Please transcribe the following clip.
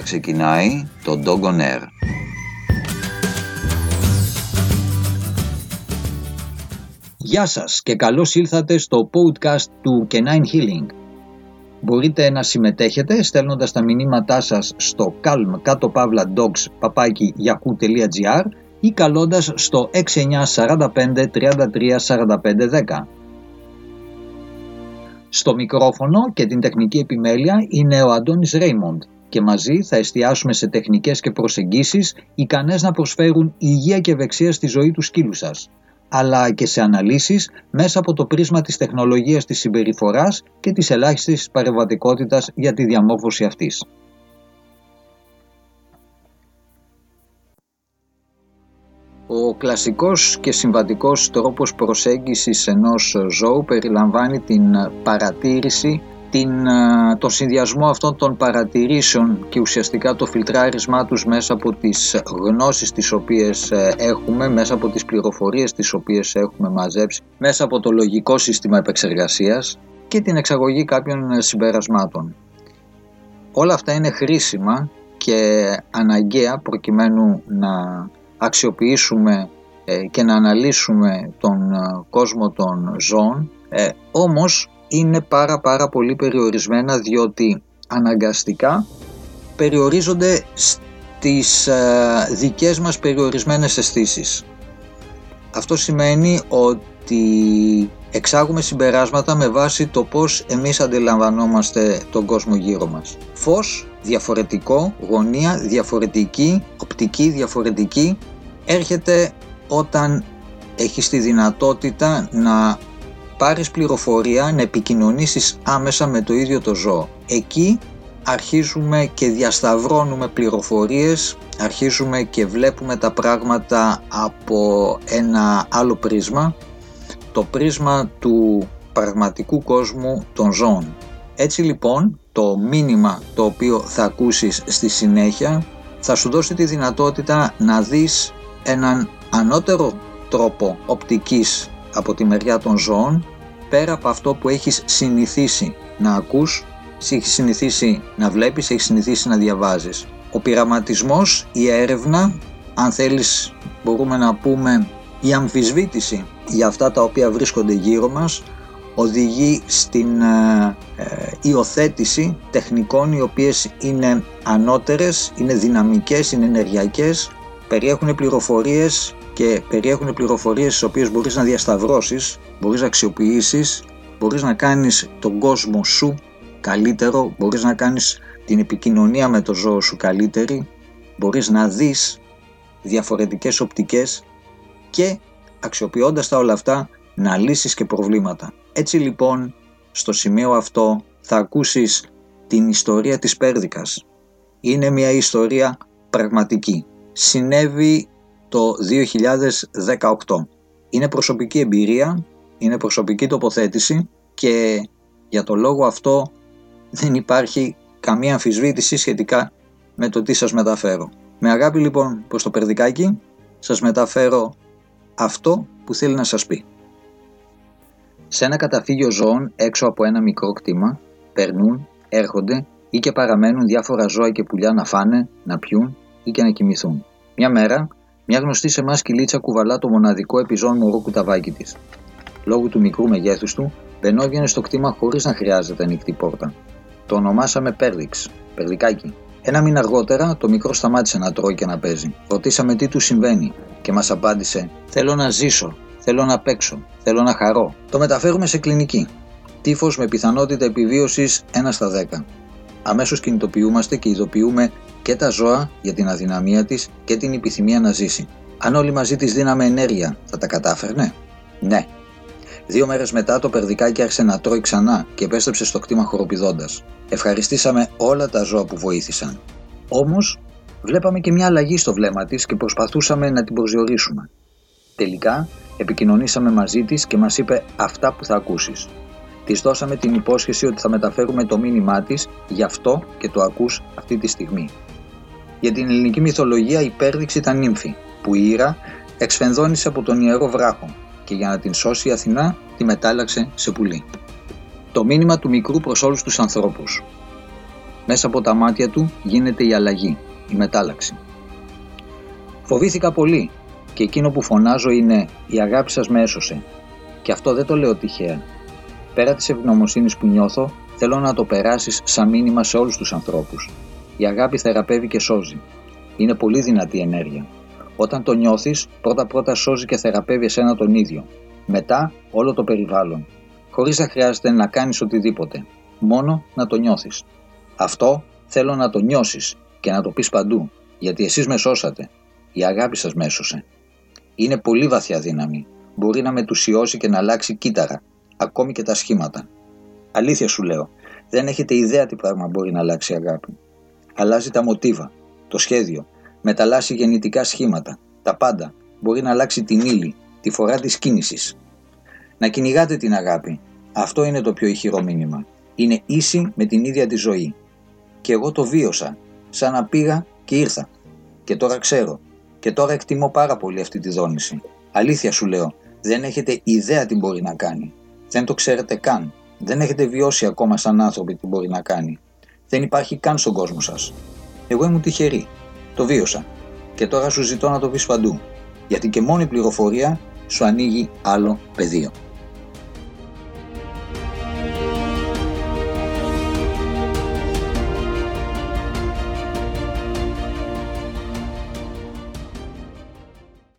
τώρα ξεκινάει το Dog on Air. Γεια σας και καλώς ήλθατε στο podcast του Canine Healing. Μπορείτε να συμμετέχετε στέλνοντας τα μηνύματά σας στο calm κάτω παύλα dogs παπάκι yahoo.gr ή καλώντας στο 6945 33 45 10. Στο μικρόφωνο και την τεχνική επιμέλεια είναι ο Αντώνης Ρέιμοντ και μαζί θα εστιάσουμε σε τεχνικές και προσεγγίσεις ικανές να προσφέρουν υγεία και ευεξία στη ζωή τους σκύλους σας, αλλά και σε αναλύσεις μέσα από το πρίσμα της τεχνολογίας της συμπεριφοράς και της ελάχιστης παρεμβατικότητας για τη διαμόρφωση αυτής. Ο κλασικός και συμβατικός τρόπος προσέγγισης ενός ζώου περιλαμβάνει την παρατήρηση, την, το συνδυασμό αυτών των παρατηρήσεων και ουσιαστικά το φιλτράρισμά τους μέσα από τις γνώσεις τις οποίες ε, έχουμε, μέσα από τις πληροφορίες τις οποίες έχουμε μαζέψει, μέσα από το λογικό σύστημα επεξεργασίας και την εξαγωγή κάποιων συμπερασμάτων. Όλα αυτά είναι χρήσιμα και αναγκαία προκειμένου να αξιοποιήσουμε ε, και να αναλύσουμε τον ε, κόσμο των ζώων ε, όμως είναι πάρα πάρα πολύ περιορισμένα διότι αναγκαστικά περιορίζονται στις δικές μας περιορισμένες αισθήσεις. Αυτό σημαίνει ότι εξάγουμε συμπεράσματα με βάση το πώς εμείς αντιλαμβανόμαστε τον κόσμο γύρω μας. Φως, διαφορετικό, γωνία, διαφορετική, οπτική, διαφορετική έρχεται όταν έχεις τη δυνατότητα να πάρεις πληροφορία, να επικοινωνήσεις άμεσα με το ίδιο το ζώο. Εκεί αρχίζουμε και διασταυρώνουμε πληροφορίες, αρχίζουμε και βλέπουμε τα πράγματα από ένα άλλο πρίσμα, το πρίσμα του πραγματικού κόσμου των ζώων. Έτσι λοιπόν το μήνυμα το οποίο θα ακούσεις στη συνέχεια θα σου δώσει τη δυνατότητα να δεις έναν ανώτερο τρόπο οπτικής από τη μεριά των ζώων πέρα από αυτό που έχεις συνηθίσει να ακούς, έχεις συνηθίσει να βλέπεις, έχεις συνηθίσει να διαβάζεις. Ο πειραματισμός, η έρευνα, αν θέλεις μπορούμε να πούμε η αμφισβήτηση για αυτά τα οποία βρίσκονται γύρω μας οδηγεί στην ε, ε, υιοθέτηση τεχνικών οι οποίες είναι ανώτερες, είναι δυναμικές, είναι ενεργειακές περιέχουν πληροφορίες και περιέχουν πληροφορίες τις οποίες μπορείς να διασταυρώσεις, μπορείς να αξιοποιήσεις, μπορείς να κάνεις τον κόσμο σου καλύτερο, μπορείς να κάνεις την επικοινωνία με το ζώο σου καλύτερη, μπορείς να δεις διαφορετικές οπτικές και αξιοποιώντας τα όλα αυτά να λύσεις και προβλήματα. Έτσι λοιπόν στο σημείο αυτό θα ακούσεις την ιστορία της Πέρδικας. Είναι μια ιστορία πραγματική συνέβη το 2018. Είναι προσωπική εμπειρία, είναι προσωπική τοποθέτηση και για το λόγο αυτό δεν υπάρχει καμία αμφισβήτηση σχετικά με το τι σας μεταφέρω. Με αγάπη λοιπόν προς το περδικάκι σας μεταφέρω αυτό που θέλει να σας πει. Σε ένα καταφύγιο ζώων έξω από ένα μικρό κτήμα περνούν, έρχονται ή και παραμένουν διάφορα ζώα και πουλιά να φάνε, να πιούν ή και να κοιμηθούν. Μια μέρα, μια γνωστή σε εμάς κυλίτσα κουβαλά το μοναδικό επιζών μωρό κουταβάκι της. Λόγω του μικρού μεγέθους του, μπαινόβγαινε στο κτήμα χωρίς να χρειάζεται ανοιχτή πόρτα. Το ονομάσαμε Πέρδιξ, Περδικάκι. Ένα μήνα αργότερα, το μικρό σταμάτησε να τρώει και να παίζει. Ρωτήσαμε τι του συμβαίνει και μας απάντησε: Θέλω να ζήσω, θέλω να παίξω, θέλω να χαρώ. Το μεταφέρουμε σε κλινική. Τύφος με πιθανότητα επιβίωσης 1 στα 10. Αμέσως κινητοποιούμαστε και ειδοποιούμε και τα ζώα για την αδυναμία της και την επιθυμία να ζήσει. Αν όλοι μαζί της δίναμε ενέργεια, θα τα κατάφερνε; Ναι. Δύο μέρες μετά το περδικάκι άρχισε να τρώει ξανά και επέστρεψε στο κτήμα χοροπηδώντας. Ευχαριστήσαμε όλα τα ζώα που βοήθησαν. Όμως, βλέπαμε και μια αλλαγή στο βλέμμα της και προσπαθούσαμε να την προσδιορίσουμε. Τελικά, επικοινωνήσαμε μαζί της και μας είπε αυτά που θα ακούσεις. Τη δώσαμε την υπόσχεση ότι θα μεταφέρουμε το μήνυμά της, γι' αυτό και το ακούς αυτή τη στιγμή. Για την ελληνική μυθολογία η Πέρδειξη ήταν νύμφη, που η Ήρα εξφενδόνησε από τον ιερό βράχο και για να την σώσει η Αθηνά τη μετάλλαξε σε πουλί. Το μήνυμα του μικρού προς όλους τους ανθρώπους. Μέσα από τα μάτια του γίνεται η αλλαγή, η μετάλλαξη. Φοβήθηκα πολύ και εκείνο που φωνάζω είναι «Η αγάπη σας με έσωσε». Και αυτό δεν το λέω τυχαία. Πέρα της ευγνωμοσύνης που νιώθω, θέλω να το περάσεις σαν μήνυμα σε όλους τους ανθρώπους. Η αγάπη θεραπεύει και σώζει. Είναι πολύ δυνατή ενέργεια. Όταν το νιώθεις, πρώτα-πρώτα σώζει και θεραπεύει εσένα τον ίδιο. Μετά, όλο το περιβάλλον. Χωρίς να χρειάζεται να κάνεις οτιδήποτε. Μόνο να το νιώθεις. Αυτό θέλω να το νιώσεις και να το πεις παντού, γιατί εσείς με σώσατε. Η αγάπη σας με έσωσε. Είναι πολύ βαθιά δύναμη. Μπορεί να μετουσιώσει και να αλλάξει κύτταρα, ακόμη και τα σχήματα. Αλήθεια σου λέω, δεν έχετε ιδέα τι πράγμα μπορεί να αλλάξει η αγάπη. Αλλάζει τα μοτίβα, το σχέδιο, μεταλλάσσει γεννητικά σχήματα, τα πάντα. Μπορεί να αλλάξει την ύλη, τη φορά της κίνησης. Να κυνηγάτε την αγάπη. Αυτό είναι το πιο ηχηρό μήνυμα. Είναι ίση με την ίδια τη ζωή. Και εγώ το βίωσα, σαν να πήγα και ήρθα. Και τώρα ξέρω. Και τώρα εκτιμώ πάρα πολύ αυτή τη δόνηση. Αλήθεια σου λέω, δεν έχετε ιδέα τι μπορεί να κάνει. Δεν το ξέρετε καν. Δεν έχετε βιώσει ακόμα σαν άνθρωποι τι μπορεί να κάνει. Δεν υπάρχει καν στον κόσμο σας. Εγώ ήμουν τυχερή. Το βίωσα. Και τώρα σου ζητώ να το πεις παντού. Γιατί και μόνη πληροφορία σου ανοίγει άλλο πεδίο.